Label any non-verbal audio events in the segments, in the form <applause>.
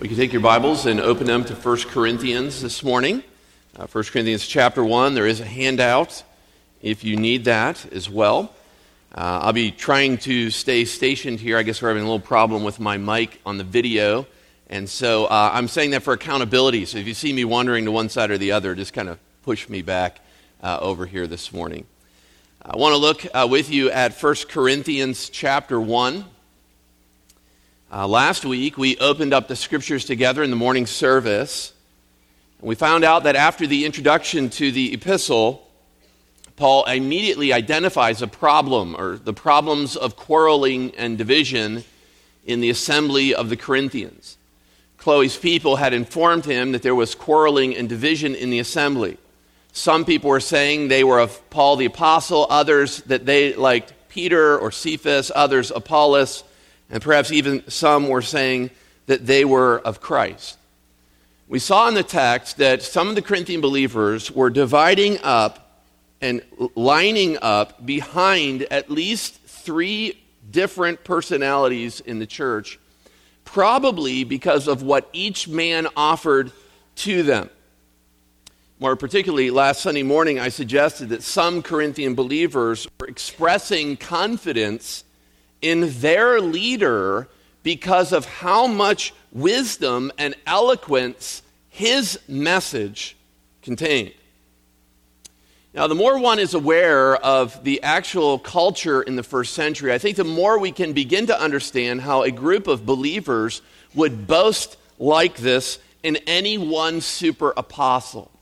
We can take your Bibles and open them to 1 Corinthians this morning. Uh, 1 Corinthians chapter 1. There is a handout if you need that as well. Uh, I'll be trying to stay stationed here. I guess we're having a little problem with my mic on the video. And so uh, I'm saying that for accountability. So if you see me wandering to one side or the other, just kind of push me back uh, over here this morning. I want to look uh, with you at 1 Corinthians chapter 1. Uh, last week, we opened up the scriptures together in the morning service. And we found out that after the introduction to the epistle, Paul immediately identifies a problem or the problems of quarreling and division in the assembly of the Corinthians. Chloe's people had informed him that there was quarreling and division in the assembly. Some people were saying they were of Paul the apostle, others that they liked Peter or Cephas, others Apollos and perhaps even some were saying that they were of Christ. We saw in the text that some of the Corinthian believers were dividing up and lining up behind at least three different personalities in the church, probably because of what each man offered to them. More particularly, last Sunday morning, I suggested that some Corinthian believers were expressing confidence in their leader because of how much wisdom and eloquence his message contained. Now, the more one is aware of the actual culture in the first century, I think the more we can begin to understand how a group of believers would boast like this in any one super apostle.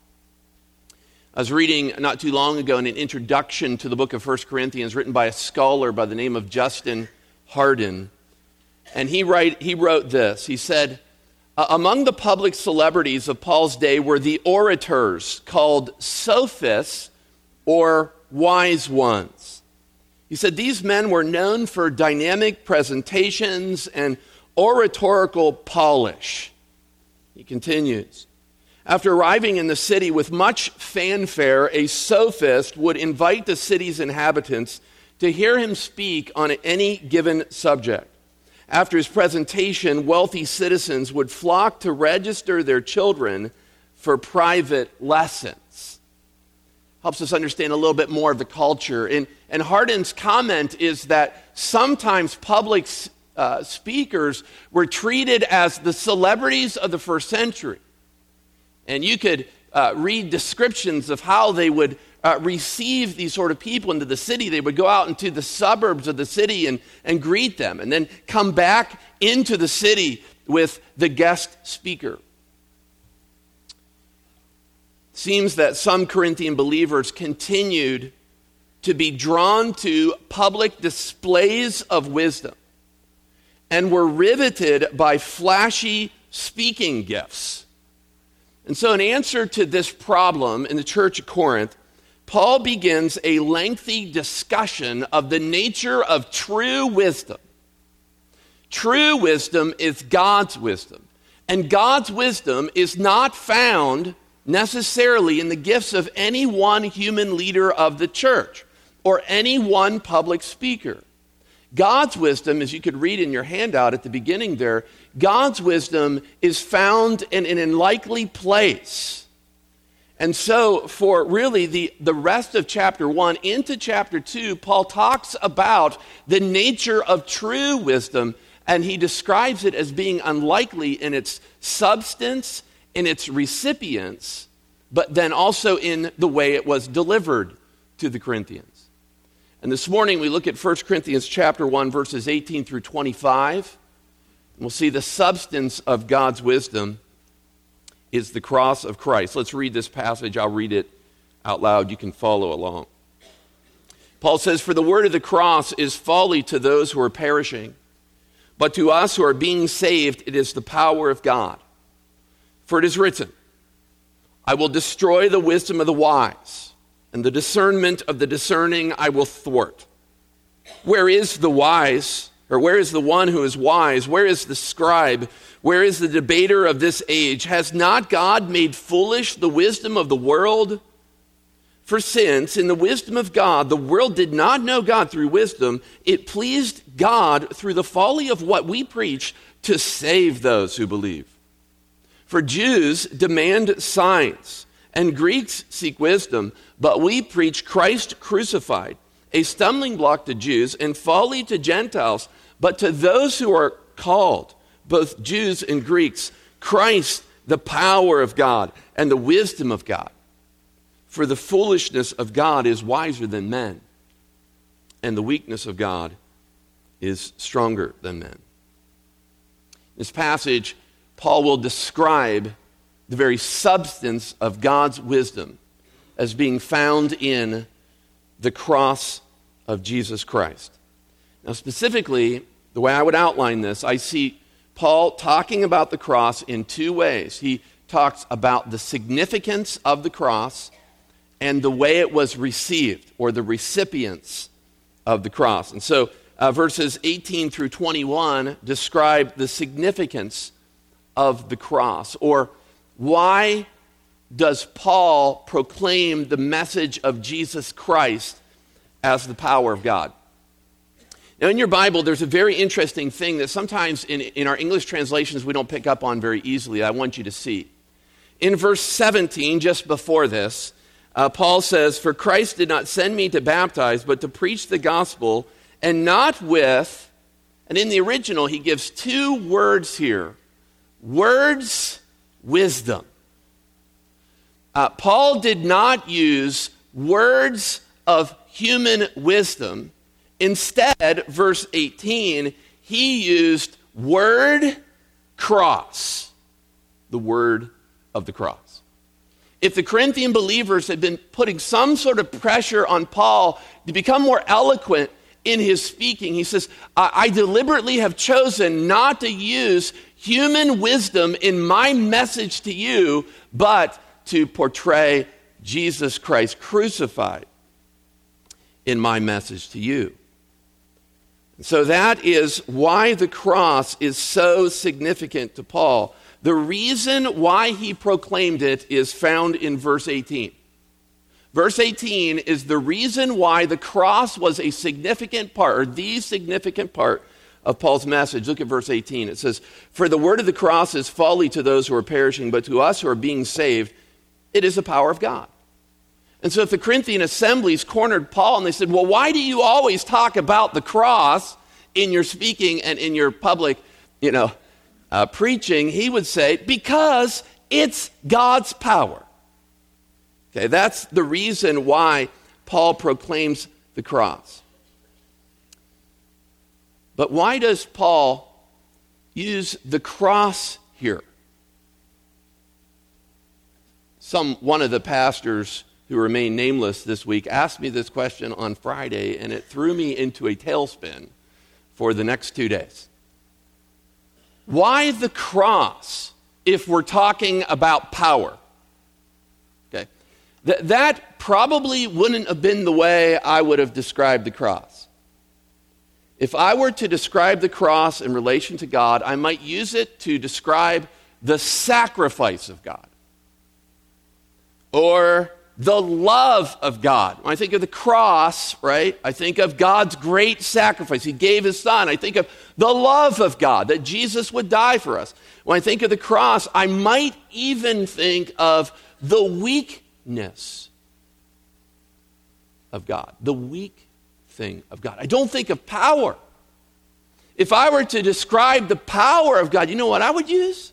I was reading not too long ago in an introduction to the book of 1 Corinthians written by a scholar by the name of Justin Hardin. And he, write, he wrote this. He said, Among the public celebrities of Paul's day were the orators called sophists or wise ones. He said these men were known for dynamic presentations and oratorical polish. He continues. After arriving in the city with much fanfare, a sophist would invite the city's inhabitants to hear him speak on any given subject. After his presentation, wealthy citizens would flock to register their children for private lessons. Helps us understand a little bit more of the culture. And, and Hardin's comment is that sometimes public uh, speakers were treated as the celebrities of the first century. And you could uh, read descriptions of how they would uh, receive these sort of people into the city. They would go out into the suburbs of the city and, and greet them, and then come back into the city with the guest speaker. Seems that some Corinthian believers continued to be drawn to public displays of wisdom and were riveted by flashy speaking gifts and so, in answer to this problem in the church of Corinth, Paul begins a lengthy discussion of the nature of true wisdom. True wisdom is God's wisdom. And God's wisdom is not found necessarily in the gifts of any one human leader of the church or any one public speaker. God's wisdom, as you could read in your handout at the beginning there, God's wisdom is found in an unlikely place. And so, for really the, the rest of chapter one into chapter two, Paul talks about the nature of true wisdom, and he describes it as being unlikely in its substance, in its recipients, but then also in the way it was delivered to the Corinthians. And this morning we look at 1 Corinthians chapter 1 verses 18 through 25. We'll see the substance of God's wisdom is the cross of Christ. Let's read this passage. I'll read it out loud. You can follow along. Paul says, For the word of the cross is folly to those who are perishing, but to us who are being saved, it is the power of God. For it is written, I will destroy the wisdom of the wise and the discernment of the discerning I will thwart. Where is the wise? Or where is the one who is wise? Where is the scribe? Where is the debater of this age? Has not God made foolish the wisdom of the world? For since, in the wisdom of God, the world did not know God through wisdom, it pleased God through the folly of what we preach to save those who believe. For Jews demand signs, and Greeks seek wisdom, but we preach Christ crucified, a stumbling block to Jews and folly to Gentiles, but to those who are called, both Jews and Greeks, Christ, the power of God and the wisdom of God. For the foolishness of God is wiser than men, and the weakness of God is stronger than men. In This passage, Paul will describe the very substance of God's wisdom as being found in the cross of Jesus Christ. Now, specifically, the way I would outline this, I see Paul talking about the cross in two ways. He talks about the significance of the cross and the way it was received, or the recipients of the cross. And so, uh, verses 18 through 21 describe the significance of the cross, or why does Paul proclaim the message of Jesus Christ as the power of God? Now, in your Bible, there's a very interesting thing that sometimes in, in our English translations we don't pick up on very easily. I want you to see. In verse 17, just before this, uh, Paul says, For Christ did not send me to baptize, but to preach the gospel, and not with, and in the original, he gives two words here words, wisdom. Uh, Paul did not use words of human wisdom. Instead, verse 18, he used word cross, the word of the cross. If the Corinthian believers had been putting some sort of pressure on Paul to become more eloquent in his speaking, he says, I, I deliberately have chosen not to use human wisdom in my message to you, but to portray Jesus Christ crucified in my message to you. So that is why the cross is so significant to Paul. The reason why he proclaimed it is found in verse 18. Verse 18 is the reason why the cross was a significant part, or the significant part of Paul's message. Look at verse 18. It says, For the word of the cross is folly to those who are perishing, but to us who are being saved, it is the power of God. And so if the Corinthian assemblies cornered Paul and they said, Well, why do you always talk about the cross in your speaking and in your public, you know, uh, preaching? He would say, Because it's God's power. Okay, that's the reason why Paul proclaims the cross. But why does Paul use the cross here? Some one of the pastors who remain nameless this week, asked me this question on Friday, and it threw me into a tailspin for the next two days. Why the cross if we're talking about power? Okay. Th- that probably wouldn't have been the way I would have described the cross. If I were to describe the cross in relation to God, I might use it to describe the sacrifice of God. Or the love of God. When I think of the cross, right, I think of God's great sacrifice. He gave his son. I think of the love of God, that Jesus would die for us. When I think of the cross, I might even think of the weakness of God, the weak thing of God. I don't think of power. If I were to describe the power of God, you know what I would use?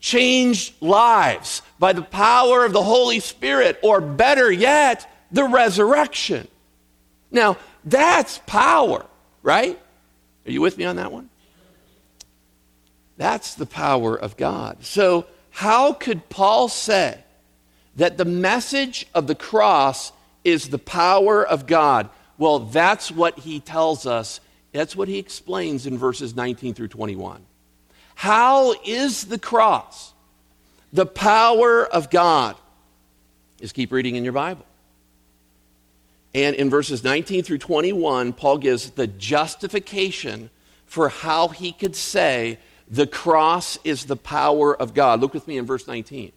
Change lives by the power of the Holy Spirit, or better yet, the resurrection. Now, that's power, right? Are you with me on that one? That's the power of God. So, how could Paul say that the message of the cross is the power of God? Well, that's what he tells us. That's what he explains in verses 19 through 21. How is the cross the power of God. Just keep reading in your Bible. And in verses 19 through 21, Paul gives the justification for how he could say the cross is the power of God. Look with me in verse 19. It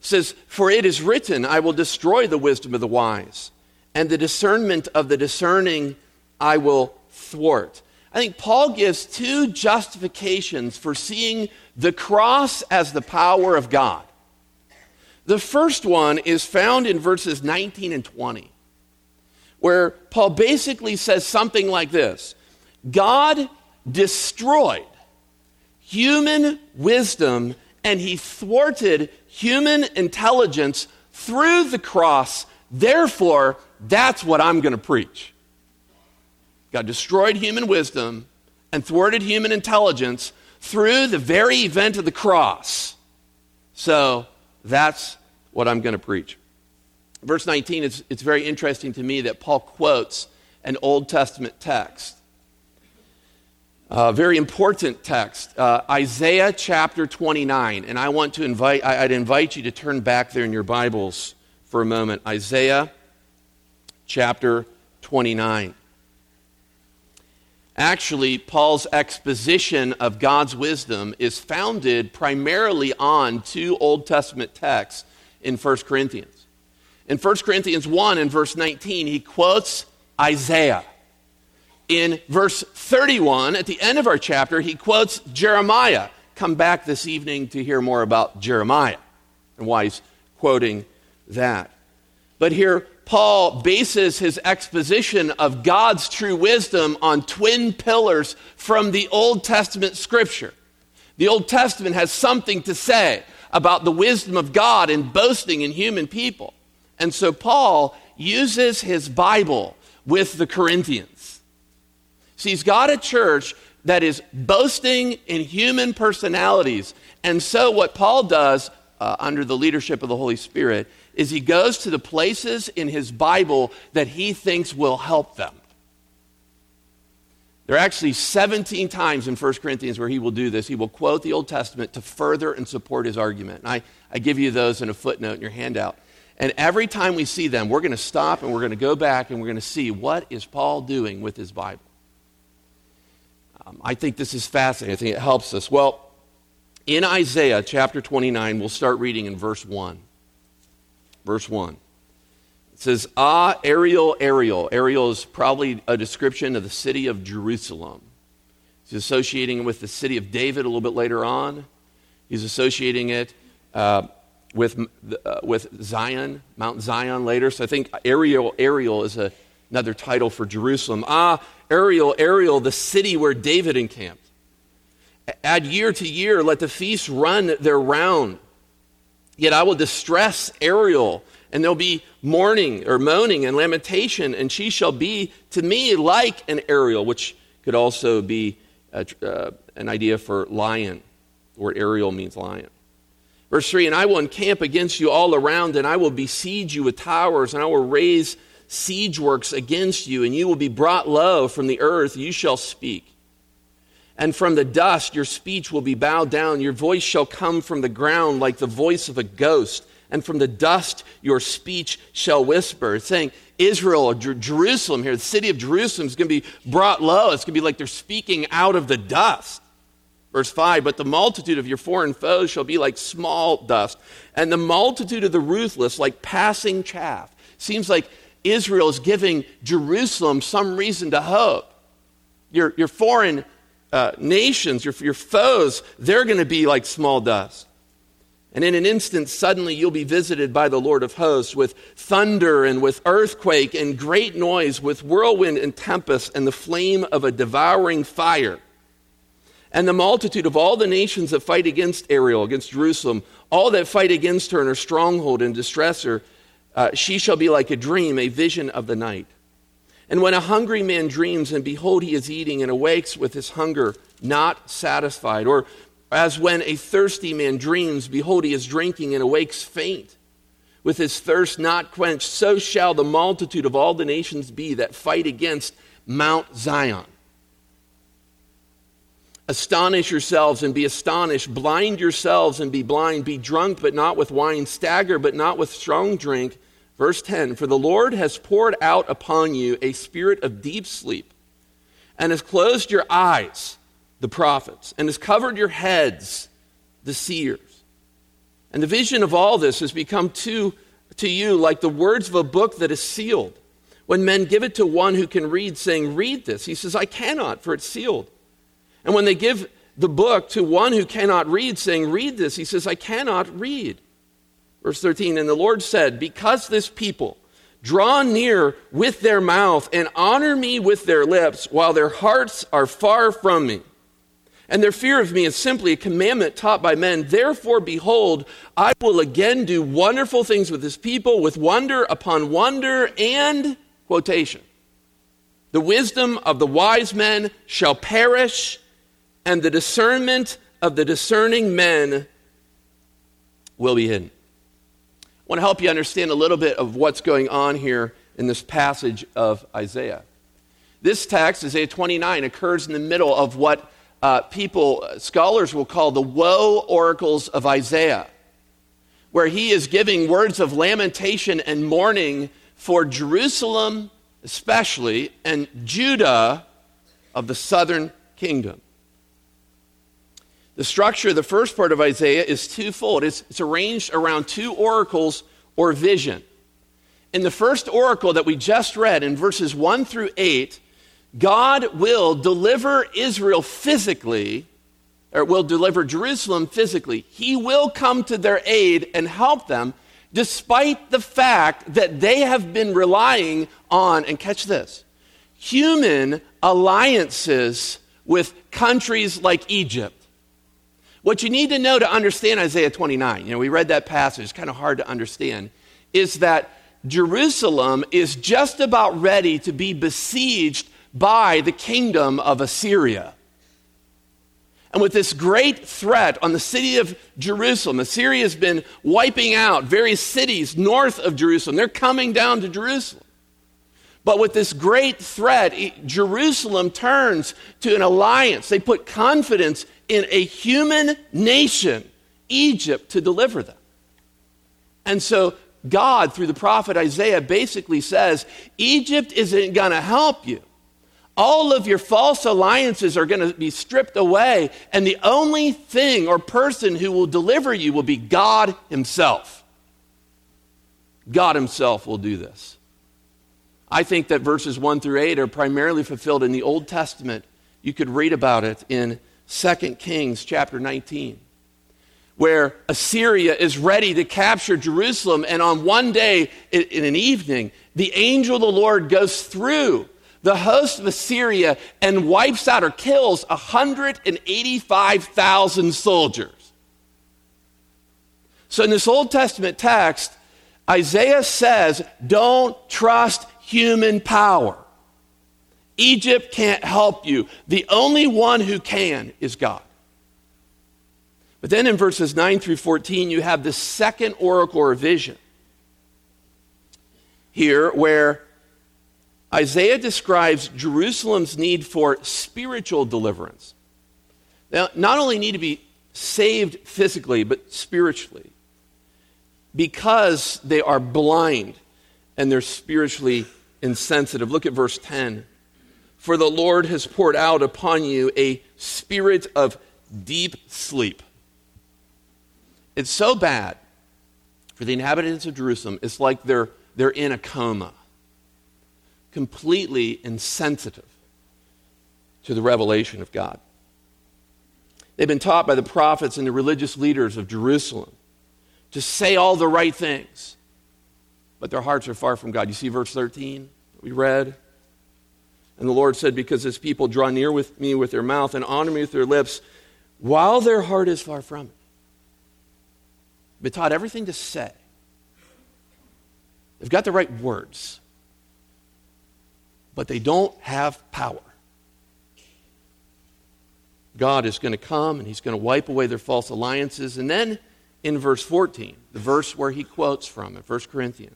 says, For it is written, I will destroy the wisdom of the wise, and the discernment of the discerning I will thwart. I think Paul gives two justifications for seeing the cross as the power of God. The first one is found in verses 19 and 20, where Paul basically says something like this God destroyed human wisdom and he thwarted human intelligence through the cross. Therefore, that's what I'm going to preach. God destroyed human wisdom and thwarted human intelligence through the very event of the cross. So that's what I'm going to preach. Verse 19, it's, it's very interesting to me that Paul quotes an Old Testament text. A very important text, uh, Isaiah chapter 29. And I want to invite, I, I'd invite you to turn back there in your Bibles for a moment. Isaiah chapter 29. Actually, Paul's exposition of God's wisdom is founded primarily on two Old Testament texts in 1 Corinthians. In 1 Corinthians 1 and verse 19, he quotes Isaiah. In verse 31, at the end of our chapter, he quotes Jeremiah. Come back this evening to hear more about Jeremiah and why he's quoting that. But here, Paul bases his exposition of God's true wisdom on twin pillars from the Old Testament scripture. The Old Testament has something to say about the wisdom of God in boasting in human people. And so Paul uses his Bible with the Corinthians. See, he's got a church that is boasting in human personalities. And so what Paul does uh, under the leadership of the Holy Spirit is he goes to the places in his Bible that he thinks will help them. There are actually 17 times in 1 Corinthians where he will do this. He will quote the Old Testament to further and support his argument. And I, I give you those in a footnote in your handout. And every time we see them, we're going to stop and we're going to go back and we're going to see what is Paul doing with his Bible. Um, I think this is fascinating. I think it helps us. Well, in Isaiah chapter 29, we'll start reading in verse 1 verse 1. It says, Ah, Ariel, Ariel. Ariel is probably a description of the city of Jerusalem. He's associating it with the city of David a little bit later on. He's associating it uh, with, uh, with Zion, Mount Zion later. So I think Ariel, Ariel is a, another title for Jerusalem. Ah, Ariel, Ariel, the city where David encamped. Add year to year, let the feasts run their round. Yet I will distress Ariel, and there'll be mourning or moaning and lamentation, and she shall be to me like an Ariel, which could also be a, uh, an idea for lion. The word Ariel means lion. Verse 3 And I will encamp against you all around, and I will besiege you with towers, and I will raise siege works against you, and you will be brought low from the earth. You shall speak. And from the dust your speech will be bowed down. Your voice shall come from the ground like the voice of a ghost. And from the dust your speech shall whisper. It's saying Israel Jer- Jerusalem here, the city of Jerusalem is going to be brought low. It's going to be like they're speaking out of the dust. Verse 5 But the multitude of your foreign foes shall be like small dust, and the multitude of the ruthless like passing chaff. Seems like Israel is giving Jerusalem some reason to hope. Your, your foreign uh, nations, your, your foes, they're going to be like small dust. And in an instant, suddenly you'll be visited by the Lord of hosts with thunder and with earthquake and great noise, with whirlwind and tempest and the flame of a devouring fire. And the multitude of all the nations that fight against Ariel, against Jerusalem, all that fight against her in her stronghold and distress her, uh, she shall be like a dream, a vision of the night. And when a hungry man dreams, and behold, he is eating, and awakes with his hunger, not satisfied, or as when a thirsty man dreams, behold, he is drinking, and awakes faint, with his thirst not quenched, so shall the multitude of all the nations be that fight against Mount Zion. Astonish yourselves and be astonished. Blind yourselves and be blind. Be drunk, but not with wine. Stagger, but not with strong drink Verse 10 For the Lord has poured out upon you a spirit of deep sleep, and has closed your eyes, the prophets, and has covered your heads, the seers. And the vision of all this has become to, to you like the words of a book that is sealed, When men give it to one who can read, saying, Read this, he says, I cannot, for it's sealed. And when they give the book to one who cannot read, saying, Read this, he says, I cannot read. Verse 13, and the Lord said, Because this people draw near with their mouth and honor me with their lips, while their hearts are far from me, and their fear of me is simply a commandment taught by men. Therefore, behold, I will again do wonderful things with this people, with wonder upon wonder and quotation. The wisdom of the wise men shall perish, and the discernment of the discerning men will be hidden. Want to help you understand a little bit of what's going on here in this passage of Isaiah. This text, Isaiah 29, occurs in the middle of what uh, people, uh, scholars will call the woe oracles of Isaiah, where he is giving words of lamentation and mourning for Jerusalem, especially, and Judah of the southern kingdom. The structure of the first part of Isaiah is twofold. It's, it's, arranged around two oracles or vision. In the first oracle that we just read in verses 1 through 8, God will deliver Israel physically, or will deliver Jerusalem physically. He will come to their aid and help them, despite the fact that they have been relying on, and catch this, human alliances with countries like Egypt. What you need to know to understand Isaiah 29, you know, we read that passage, it's kind of hard to understand, is that Jerusalem is just about ready to be besieged by the kingdom of Assyria. And with this great threat on the city of Jerusalem, Assyria has been wiping out various cities north of Jerusalem. They're coming down to Jerusalem. But with this great threat, Jerusalem turns to an alliance. They put confidence in a human nation, Egypt, to deliver them. And so God, through the prophet Isaiah, basically says Egypt isn't going to help you all of your false alliances are going to be stripped away, and the only thing or person who will deliver you will be God Himself. God Himself will do this. I think that verses 1 through 8 are primarily fulfilled in the Old Testament. You could read about it in 2 Kings chapter 19, where Assyria is ready to capture Jerusalem, and on one day, in an evening, the angel of the Lord goes through the host of Assyria and wipes out or kills 185,000 soldiers. So in this Old Testament text, Isaiah says, don't trust human power. Egypt can't help you. The only one who can is God. But then in verses 9 through 14, you have the second oracle or vision here where Isaiah describes Jerusalem's need for spiritual deliverance. Now, not only need to be saved physically, but spiritually, because they are blind and they're spiritually insensitive. Look at verse 10. For the Lord has poured out upon you a spirit of deep sleep. It's so bad for the inhabitants of Jerusalem, it's like they're, they're in a coma completely insensitive to the revelation of God. They've been taught by the prophets and the religious leaders of Jerusalem to say all the right things, but their hearts are far from God. You see verse 13 we read? And the Lord said, Because this people draw near with me with their mouth and honor me with their lips, while their heart is far from me. They've taught everything to say. They've got the right words but they don't have power. God is going to come and he's going to wipe away their false alliances. And then in verse 14, the verse where he quotes from in 1 Corinthians,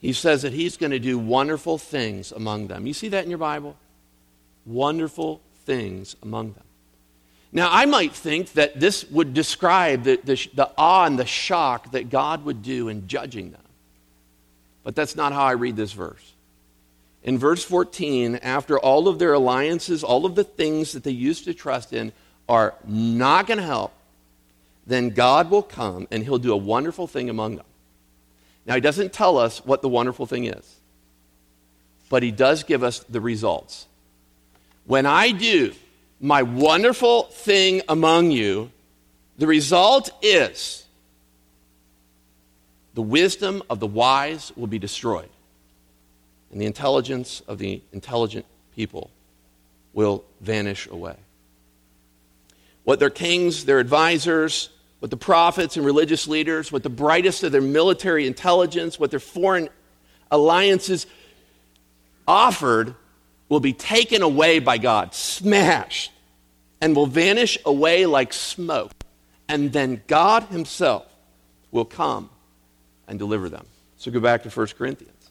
he says that he's going to do wonderful things among them. You see that in your Bible? Wonderful things among them. Now, I might think that this would describe the, the, the awe and the shock that God would do in judging them. But that's not how I read this verse in verse 14, after all of their alliances, all of the things that they used to trust in are not going to help, then God will come and he'll do a wonderful thing among them. Now, he doesn't tell us what the wonderful thing is. but he does give us the results. When I do my wonderful thing among you, the result is the wisdom of the wise will be destroyed, and the intelligence of the intelligent people will vanish away. What their kings, their advisors, what the prophets and religious leaders, what the brightest of their military intelligence, what their foreign alliances offered will be taken away by God, smashed, and will vanish away like smoke. And then God Himself will come and deliver them. So go back to 1 Corinthians.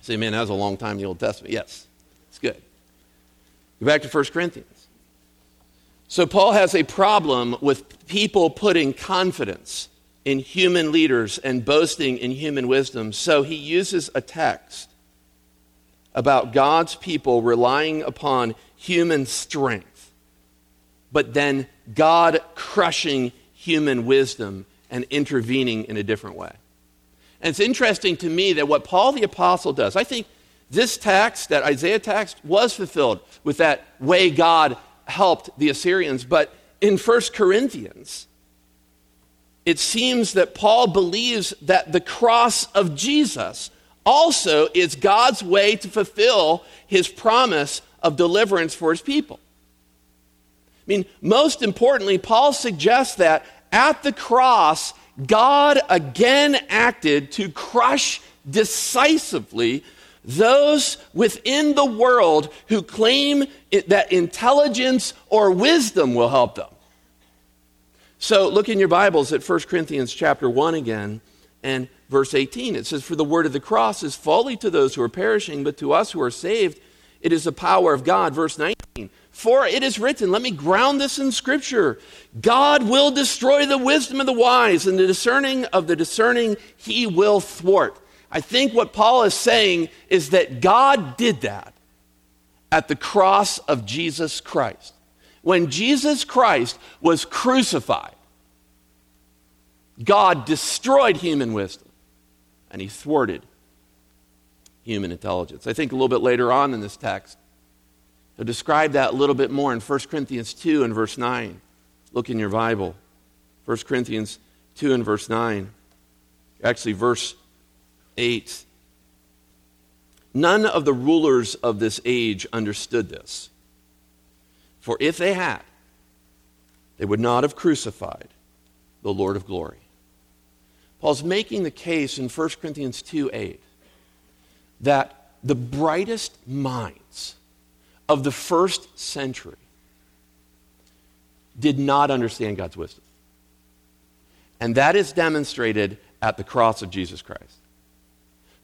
Say, man, that was a long time in the Old Testament. Yes, it's good. Go back to 1 Corinthians. So Paul has a problem with people putting confidence in human leaders and boasting in human wisdom. So he uses a text about God's people relying upon human strength, but then God crushing human wisdom and intervening in a different way. And it's interesting to me that what Paul the Apostle does, I think this text, that Isaiah text, was fulfilled with that way God helped the Assyrians. But in 1 Corinthians, it seems that Paul believes that the cross of Jesus also is God's way to fulfill his promise of deliverance for his people. I mean, most importantly, Paul suggests that at the cross, God again acted to crush decisively those within the world who claim it, that intelligence or wisdom will help them. So look in your Bibles at 1 Corinthians chapter 1 again and verse 18. It says, For the word of the cross is folly to those who are perishing, but to us who are saved, it is the power of God. Verse 19. For it is written, let me ground this in Scripture God will destroy the wisdom of the wise, and the discerning of the discerning he will thwart. I think what Paul is saying is that God did that at the cross of Jesus Christ. When Jesus Christ was crucified, God destroyed human wisdom and he thwarted human intelligence. I think a little bit later on in this text, he'll describe that a little bit more in 1 Corinthians 2 and verse 9. Look in your Bible. 1 Corinthians 2 and verse 9. Actually, verse 8. None of the rulers of this age understood this. For if they had, they would not have crucified the Lord of glory. Paul's making the case in 1 Corinthians 2 8 that the brightest minds of the first century did not understand God's wisdom. And that is demonstrated at the cross of Jesus Christ.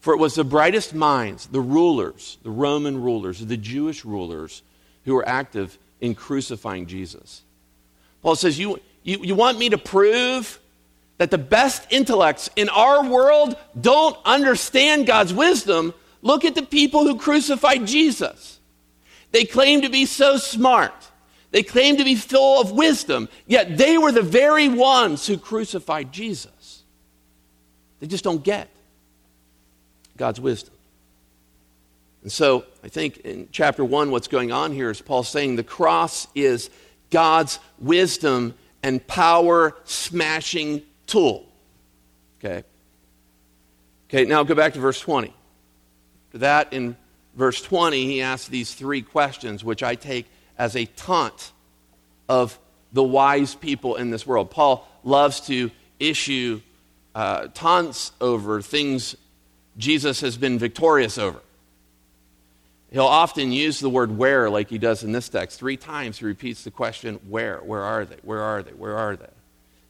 For it was the brightest minds, the rulers, the Roman rulers, the Jewish rulers, who were active in crucifying Jesus. Paul says, You, you, you want me to prove that the best intellects in our world don't understand God's wisdom? Look at the people who crucified Jesus. They claim to be so smart. They claim to be full of wisdom, yet they were the very ones who crucified Jesus. They just don't get God's wisdom. And so I think in chapter 1, what's going on here is Paul saying the cross is God's wisdom and power smashing tool. Okay? Okay, now go back to verse 20. For that, in verse 20, he asks these three questions, which I take as a taunt of the wise people in this world. Paul loves to issue uh, taunts over things Jesus has been victorious over. He'll often use the word where, like he does in this text. Three times he repeats the question, where? Where are they? Where are they? Where are they?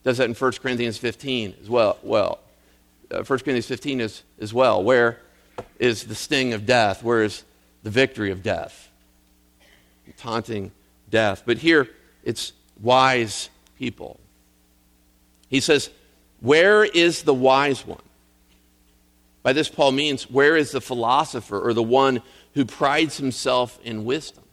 Does that in 1 Corinthians 15 as well. Well, uh, 1 Corinthians 15 is, as well. Where is the sting of death? Where is the victory of death? Taunting death. But here, it's wise people. He says, Where is the wise one? By this, Paul means, where is the philosopher or the one who prides himself in wisdom?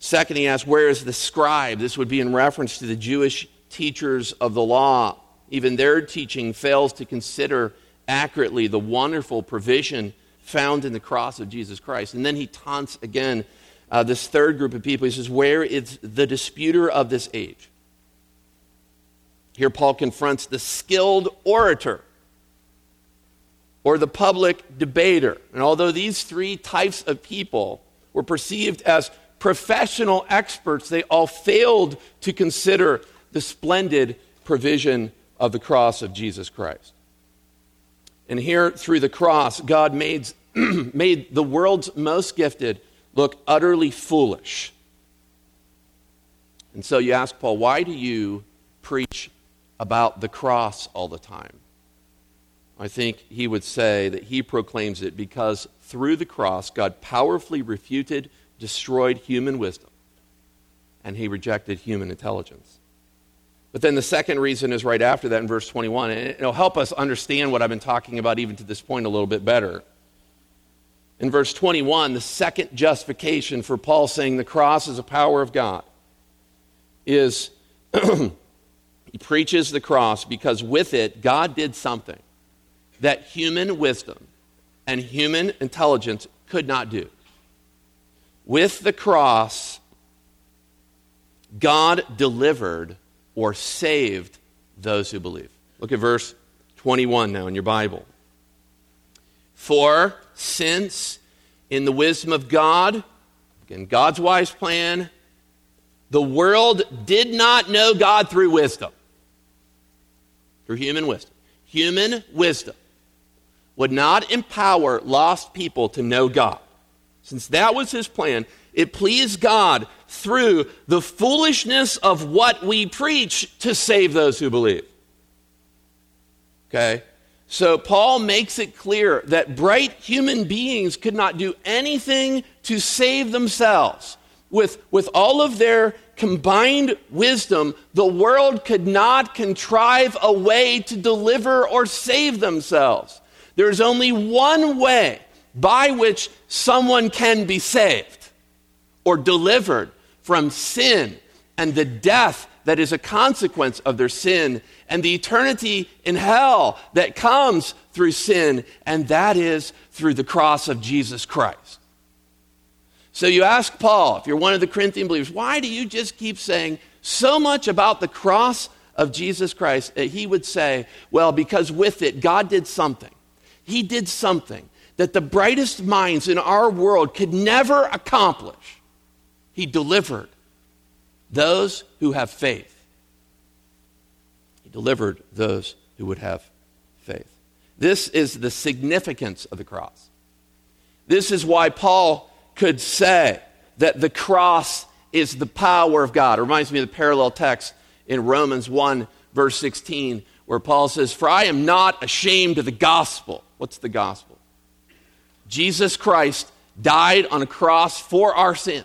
Second, he asks, where is the scribe? This would be in reference to the Jewish teachers of the law. Even their teaching fails to consider accurately the wonderful provision found in the cross of Jesus Christ. And then he taunts again uh, this third group of people. He says, Where is the disputer of this age? Here, Paul confronts the skilled orator or the public debater. And although these three types of people were perceived as professional experts, they all failed to consider the splendid provision of the cross of Jesus Christ. And here, through the cross, God made, <clears throat> made the world's most gifted look utterly foolish. And so you ask Paul, why do you preach about the cross all the time? I think he would say that he proclaims it because through the cross, God powerfully refuted, destroyed human wisdom, and he rejected human intelligence. But then the second reason is right after that in verse 21, and it'll help us understand what I've been talking about even to this point a little bit better. In verse 21, the second justification for Paul saying the cross is a power of God is <clears throat> he preaches the cross because with it, God did something that human wisdom and human intelligence could not do. With the cross, God delivered or saved those who believe. Look at verse 21 now in your Bible. For since in the wisdom of God, in God's wise plan, the world did not know God through wisdom, through human wisdom. Human wisdom would not empower lost people to know God. Since that was his plan, it pleased God through the foolishness of what we preach to save those who believe. Okay? So Paul makes it clear that bright human beings could not do anything to save themselves. With, with all of their combined wisdom, the world could not contrive a way to deliver or save themselves. There's only one way by which someone can be saved or delivered from sin and the death that is a consequence of their sin and the eternity in hell that comes through sin, and that is through the cross of Jesus Christ. So you ask Paul, if you're one of the Corinthian believers, why do you just keep saying so much about the cross of Jesus Christ? He would say, well, because with it, God did something he did something that the brightest minds in our world could never accomplish. He delivered those who have faith. He delivered those who would have faith. This is the significance of the cross. This is why Paul could say that the cross is the power of God. It reminds me of the parallel text in Romans 1, verse 16, where Paul says, For I am not ashamed of the gospel What's the gospel? Jesus Christ died on a cross for our sins,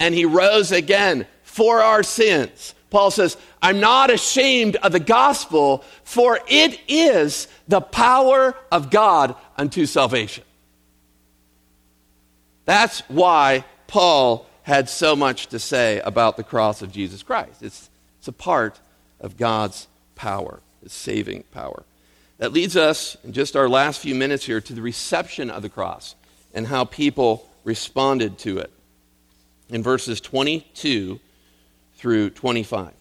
and he rose again for our sins. Paul says, I'm not ashamed of the gospel, for it is the power of God unto salvation. That's why Paul had so much to say about the cross of Jesus Christ. It's, it's a part of God's power, his saving power. That leads us, in just our last few minutes here, to the reception of the cross and how people responded to it in verses 22 through 25.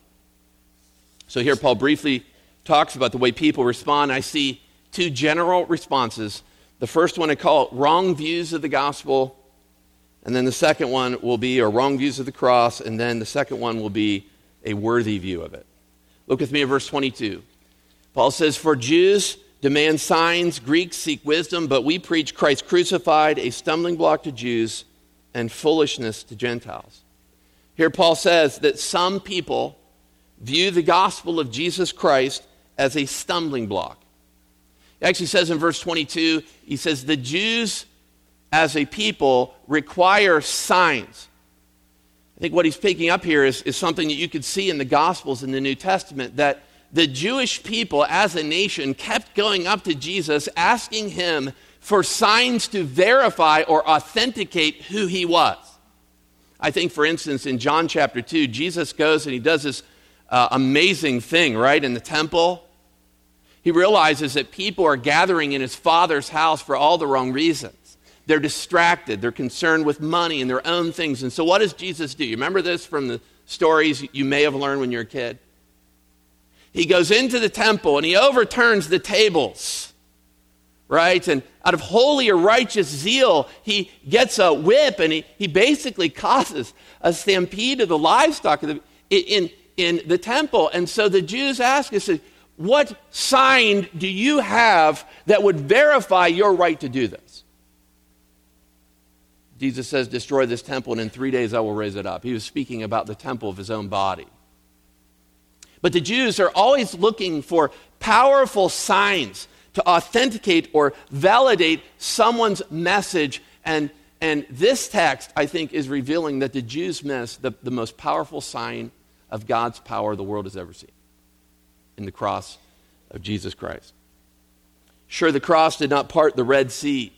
So here, Paul briefly talks about the way people respond. I see two general responses. The first one I call wrong views of the gospel, and then the second one will be, or wrong views of the cross, and then the second one will be a worthy view of it. Look with me at verse 22. Paul says, For Jews demand signs, Greeks seek wisdom, but we preach Christ crucified, a stumbling block to Jews and foolishness to Gentiles. Here, Paul says that some people view the gospel of Jesus Christ as a stumbling block. He actually says in verse 22, he says, The Jews as a people require signs. I think what he's picking up here is, is something that you could see in the Gospels in the New Testament that the Jewish people as a nation kept going up to Jesus asking him for signs to verify or authenticate who he was. I think, for instance, in John chapter 2, Jesus goes and he does this uh, amazing thing, right, in the temple. He realizes that people are gathering in his father's house for all the wrong reasons. They're distracted, they're concerned with money and their own things. And so, what does Jesus do? You remember this from the stories you may have learned when you were a kid? He goes into the temple and he overturns the tables, right? And out of holy or righteous zeal, he gets a whip and he, he basically causes a stampede of the livestock in, in, in the temple. And so the Jews ask us, What sign do you have that would verify your right to do this? Jesus says, Destroy this temple, and in three days I will raise it up. He was speaking about the temple of his own body. But the Jews are always looking for powerful signs to authenticate or validate someone's message. And, and this text, I think, is revealing that the Jews miss the, the most powerful sign of God's power the world has ever seen in the cross of Jesus Christ. Sure, the cross did not part the Red Sea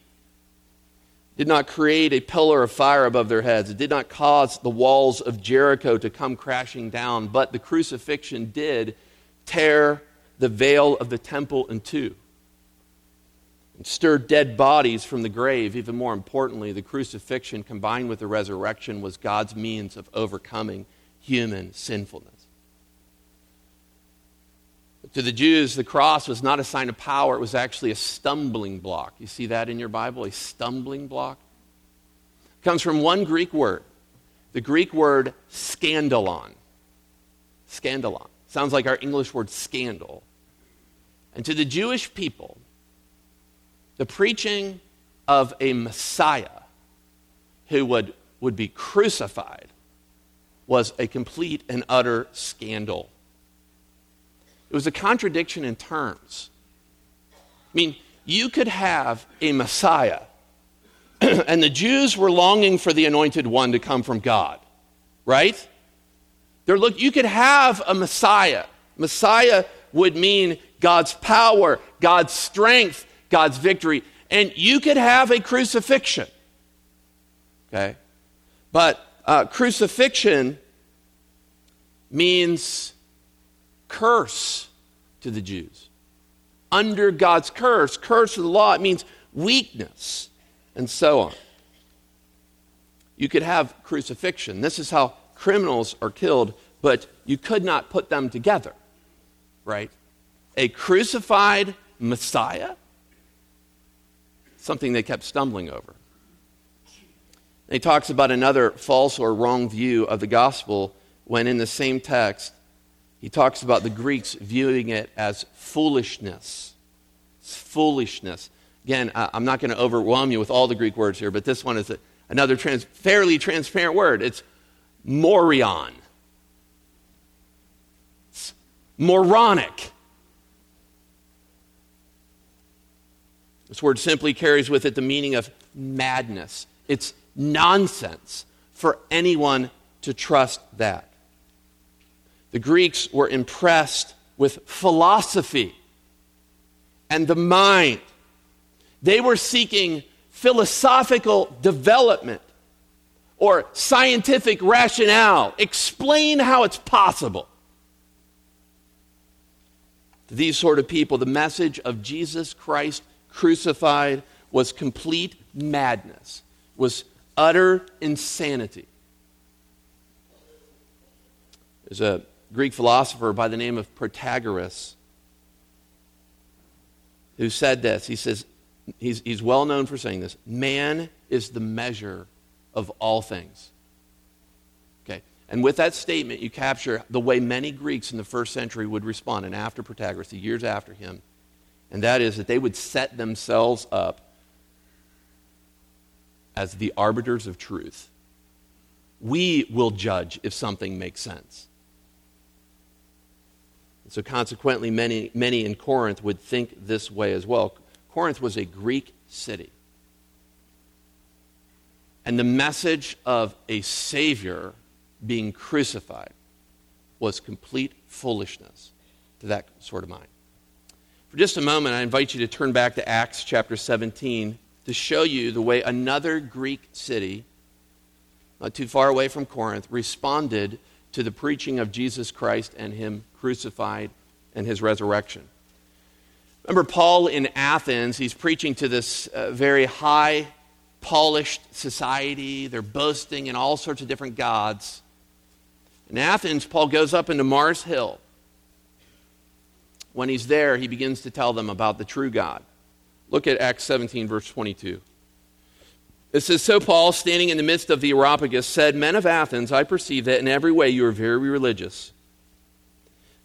did not create a pillar of fire above their heads. It did not cause the walls of Jericho to come crashing down, but the crucifixion did tear the veil of the temple in two and stir dead bodies from the grave. Even more importantly, the crucifixion combined with the resurrection was God's means of overcoming human sinfulness. To the Jews, the cross was not a sign of power, it was actually a stumbling block. You see that in your Bible? A stumbling block? It comes from one Greek word, the Greek word scandalon. Scandalon. Sounds like our English word scandal. And to the Jewish people, the preaching of a Messiah who would, would be crucified was a complete and utter scandal. It was a contradiction in terms. I mean, you could have a Messiah, <clears throat> and the Jews were longing for the anointed one to come from God, right? They're look, you could have a Messiah. Messiah would mean God's power, God's strength, God's victory. And you could have a crucifixion. Okay? But uh, crucifixion means curse to the Jews. Under God's curse, curse of the law, it means weakness, and so on. You could have crucifixion. This is how criminals are killed, but you could not put them together, right? A crucified Messiah, something they kept stumbling over. he talks about another false or wrong view of the gospel when in the same text he talks about the Greeks viewing it as foolishness. It's foolishness. Again, I'm not going to overwhelm you with all the Greek words here, but this one is another trans, fairly transparent word. It's morion. It's moronic. This word simply carries with it the meaning of madness. It's nonsense for anyone to trust that. The Greeks were impressed with philosophy and the mind. They were seeking philosophical development or scientific rationale. Explain how it's possible. To these sort of people, the message of Jesus Christ crucified was complete madness, was utter insanity. There's a Greek philosopher by the name of Protagoras who said this. He says, he's, he's well known for saying this man is the measure of all things. Okay. And with that statement, you capture the way many Greeks in the first century would respond, and after Protagoras, the years after him, and that is that they would set themselves up as the arbiters of truth. We will judge if something makes sense. So, consequently, many, many in Corinth would think this way as well. Corinth was a Greek city. And the message of a Savior being crucified was complete foolishness to that sort of mind. For just a moment, I invite you to turn back to Acts chapter 17 to show you the way another Greek city, not too far away from Corinth, responded to the preaching of Jesus Christ and Him crucified and His resurrection. Remember Paul in Athens, he's preaching to this uh, very high, polished society. They're boasting in all sorts of different gods. In Athens, Paul goes up into Mars Hill. When he's there, he begins to tell them about the true God. Look at Acts 17, verse 22. It says, So Paul, standing in the midst of the Areopagus, said, Men of Athens, I perceive that in every way you are very religious.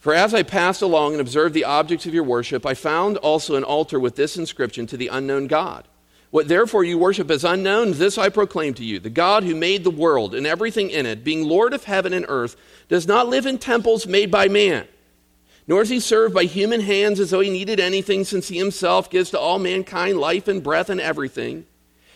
For as I passed along and observed the objects of your worship, I found also an altar with this inscription to the unknown God. What therefore you worship as unknown, this I proclaim to you. The God who made the world and everything in it, being Lord of heaven and earth, does not live in temples made by man, nor is he served by human hands as though he needed anything, since he himself gives to all mankind life and breath and everything.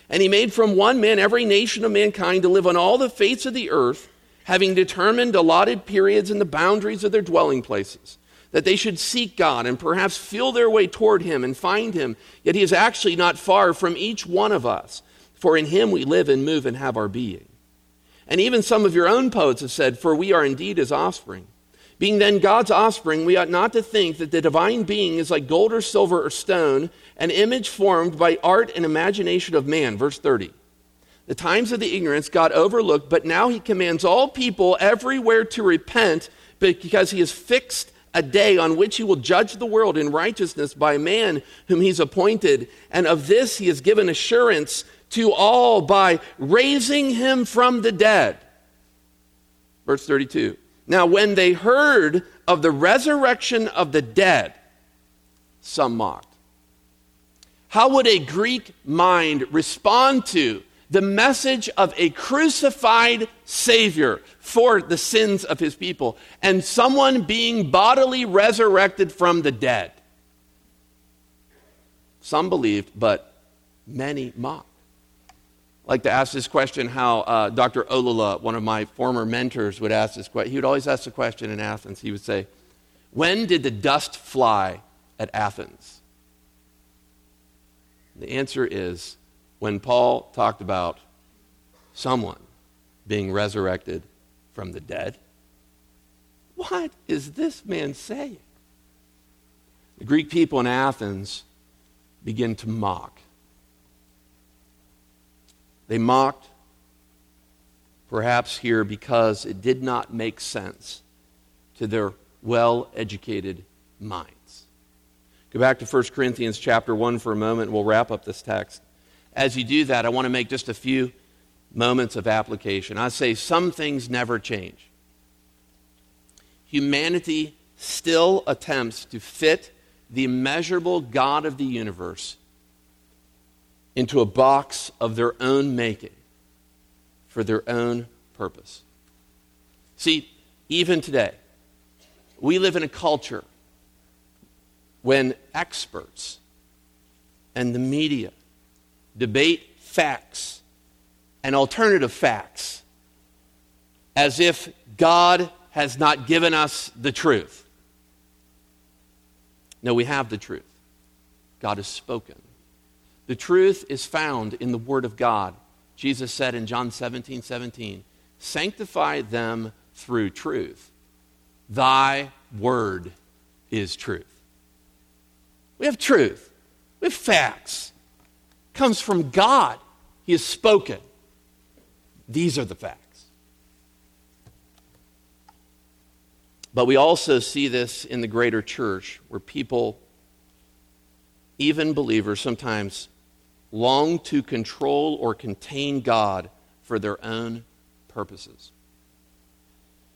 And he made from one man every nation of mankind to live on all the face of the earth having determined allotted periods and the boundaries of their dwelling places, that they should seek God and perhaps feel their way toward Him and find Him. Yet He is actually not far from each one of us, for in Him we live and move and have our being. And even some of your own poets have said, For we are indeed His offspring. Being then God's offspring, we ought not to think that the divine being is like gold or silver or stone, an image formed by art and imagination of man. Verse 30. The times of the ignorance God overlooked, but now he commands all people everywhere to repent because he has fixed a day on which he will judge the world in righteousness by a man whom he's appointed. And of this he has given assurance to all by raising him from the dead. Verse 32. Now, when they heard of the resurrection of the dead, some mocked. How would a Greek mind respond to the message of a crucified Savior for the sins of his people and someone being bodily resurrected from the dead. Some believed, but many mocked. Like to ask this question how uh, Dr. Olula, one of my former mentors, would ask this question. He would always ask the question in Athens. He would say, When did the dust fly at Athens? The answer is when Paul talked about someone being resurrected from the dead. What is this man saying? The Greek people in Athens begin to mock. They mocked, perhaps here, because it did not make sense to their well educated minds. Go back to 1 Corinthians chapter 1 for a moment. and We'll wrap up this text as you do that, I want to make just a few moments of application. I say some things never change. Humanity still attempts to fit the immeasurable God of the universe into a box of their own making for their own purpose. See, even today, we live in a culture when experts and the media debate facts and alternative facts as if God has not given us the truth. No, we have the truth. God has spoken. The truth is found in the Word of God. Jesus said in John 17 17, Sanctify them through truth. Thy Word is truth. We have truth, we have facts It comes from God. He has spoken. These are the facts. But we also see this in the greater church where people, even believers, sometimes long to control or contain God for their own purposes.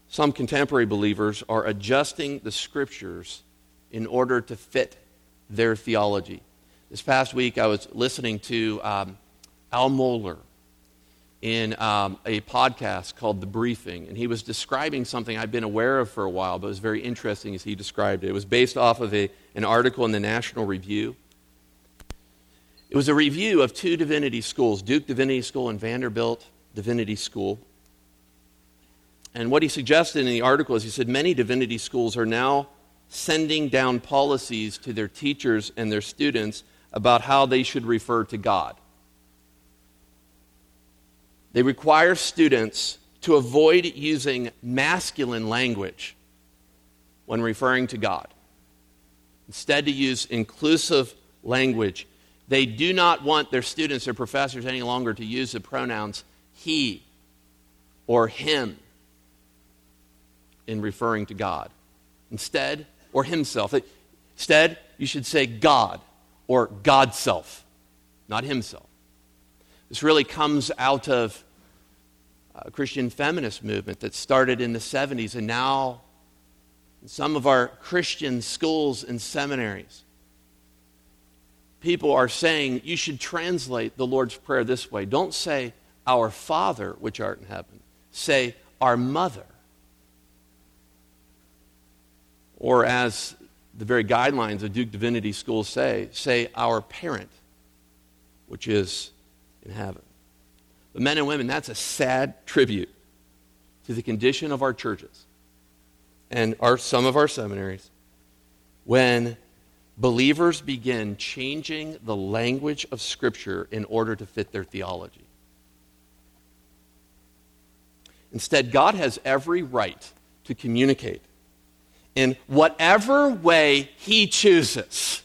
Some contemporary believers are adjusting the scriptures in order to fit their theology. This past week, I was listening to um, Al Mohler in um, a podcast called The Briefing, and he was describing something I've been aware of for a while, but it was very interesting as he described it. It was based off of a, an article in the National Review. It was a review of two divinity schools Duke Divinity School and Vanderbilt Divinity School. And what he suggested in the article is he said many divinity schools are now sending down policies to their teachers and their students about how they should refer to God. They require students to avoid using masculine language when referring to God. instead to use inclusive language. They do not want their students or professors any longer to use the pronouns he or him in referring to God. Instead, or himself. Instead, you should say God or God self, not himself. This really comes out of a Christian feminist movement that started in the 70s and now in some of our Christian schools and seminaries. People are saying you should translate the Lord's Prayer this way. Don't say, Our Father, which art in heaven. Say, Our Mother. Or as the very guidelines of Duke Divinity School say, say, Our Parent, which is in heaven. But men and women, that's a sad tribute to the condition of our churches and our, some of our seminaries when believers begin changing the language of Scripture in order to fit their theology. Instead, God has every right to communicate in whatever way He chooses.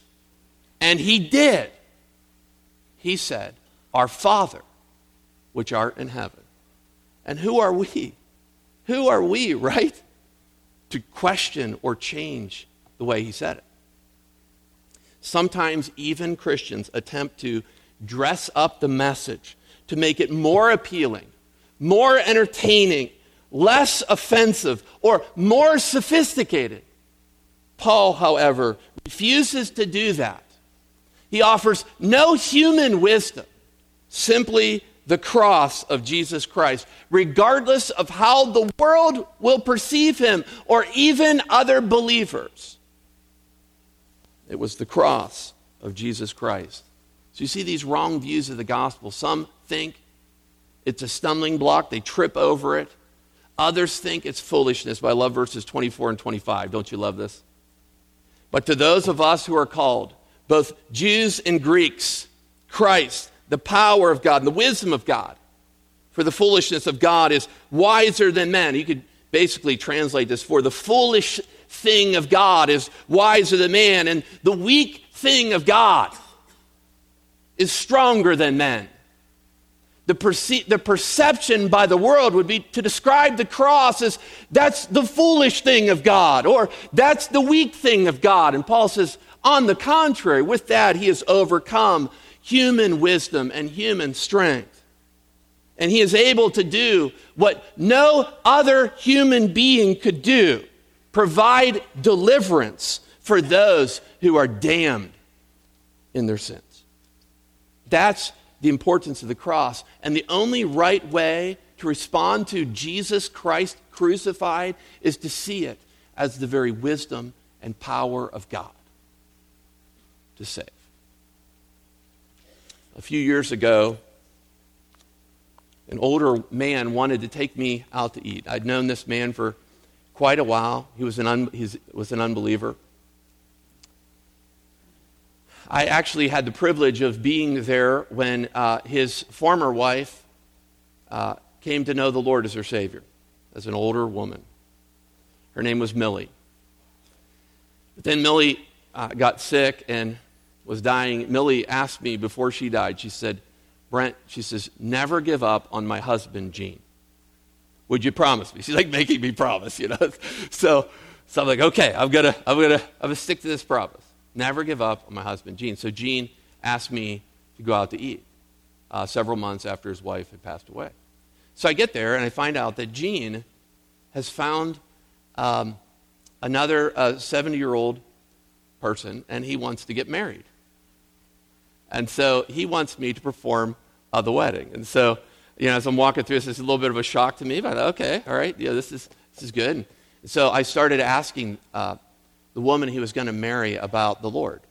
And He did. He said, Our Father, which art in heaven. And who are we? Who are we, <laughs> right? To question or change the way he said it. Sometimes even Christians attempt to dress up the message to make it more appealing, more entertaining, less offensive, or more sophisticated. Paul, however, refuses to do that. He offers no human wisdom, simply the cross of Jesus Christ, regardless of how the world will perceive him or even other believers. It was the cross of Jesus Christ. So you see these wrong views of the gospel. Some think it's a stumbling block, they trip over it. Others think it's foolishness. But I love verses 24 and 25. Don't you love this? But to those of us who are called, both Jews and Greeks, Christ, the power of God and the wisdom of God. For the foolishness of God is wiser than men. You could basically translate this for the foolish thing of God is wiser than man, and the weak thing of God is stronger than men. The, perce- the perception by the world would be to describe the cross as that's the foolish thing of God, or that's the weak thing of God. And Paul says, on the contrary, with that, he has overcome human wisdom and human strength. And he is able to do what no other human being could do provide deliverance for those who are damned in their sins. That's the importance of the cross. And the only right way to respond to Jesus Christ crucified is to see it as the very wisdom and power of God to save a few years ago, an older man wanted to take me out to eat. I'd known this man for quite a while. He was an, un, he was an unbeliever. I actually had the privilege of being there when uh, his former wife uh, came to know the Lord as her Savior, as an older woman. Her name was Millie. But then Millie uh, got sick, and was dying, Millie asked me before she died, she said, Brent, she says, never give up on my husband, Gene. Would you promise me? She's like making me promise, you know. <laughs> so, so I'm like, okay, I'm gonna, I'm gonna, I'm gonna stick to this promise. Never give up on my husband, Gene. So Gene asked me to go out to eat uh, several months after his wife had passed away. So I get there and I find out that Gene has found um, another 70 uh, year old person and he wants to get married. And so he wants me to perform uh, the wedding. And so, you know, as I'm walking through this, it's a little bit of a shock to me, but okay, all right, yeah, this is, this is good. And so I started asking uh, the woman he was going to marry about the Lord.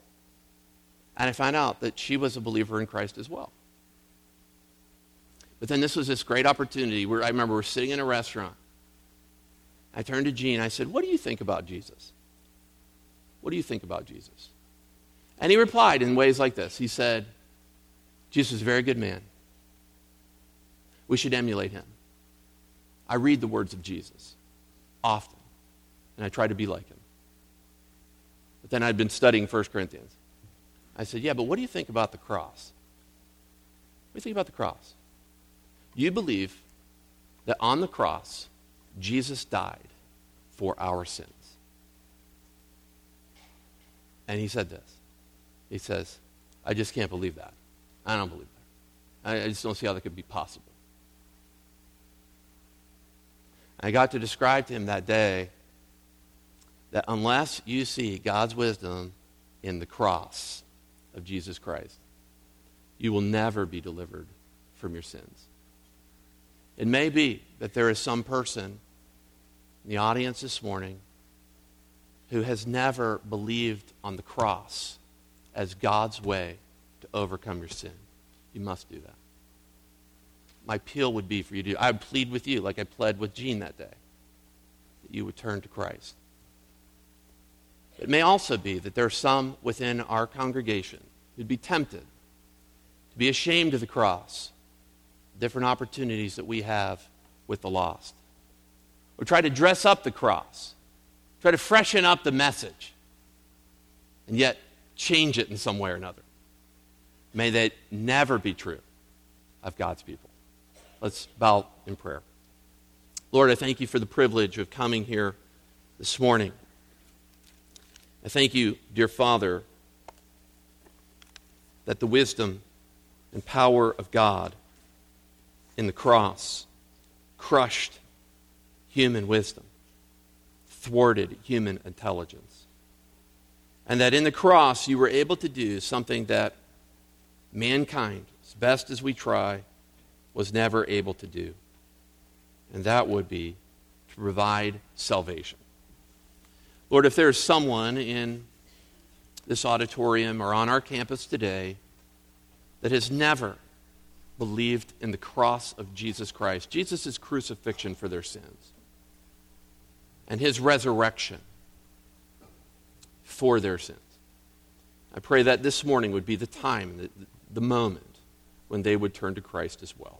And I found out that she was a believer in Christ as well. But then this was this great opportunity where I remember we're sitting in a restaurant. I turned to Gene. I said, What do you think about Jesus? What do you think about Jesus? And he replied in ways like this He said, Jesus is a very good man. We should emulate him. I read the words of Jesus often, and I try to be like him. But then I'd been studying 1 Corinthians. I said, Yeah, but what do you think about the cross? What do you think about the cross? You believe that on the cross, Jesus died for our sins. And he said this. He says, I just can't believe that. I don't believe that. I, I just don't see how that could be possible. I got to describe to him that day that unless you see God's wisdom in the cross of Jesus Christ, you will never be delivered from your sins. It may be that there is some person in the audience this morning who has never believed on the cross as God's way to overcome your sin. You must do that. My appeal would be for you to, do. I would plead with you like I pled with Gene that day, that you would turn to Christ. It may also be that there are some within our congregation who'd be tempted to be ashamed of the cross, different opportunities that we have with the lost, or try to dress up the cross, try to freshen up the message, and yet change it in some way or another. May that never be true of God's people. Let's bow in prayer. Lord, I thank you for the privilege of coming here this morning. I thank you, dear Father, that the wisdom and power of God in the cross crushed human wisdom, thwarted human intelligence. And that in the cross you were able to do something that mankind, as best as we try, was never able to do. And that would be to provide salvation. Lord, if there's someone in this auditorium or on our campus today that has never believed in the cross of Jesus Christ, Jesus' crucifixion for their sins, and his resurrection for their sins. I pray that this morning would be the time, the, the moment when they would turn to Christ as well.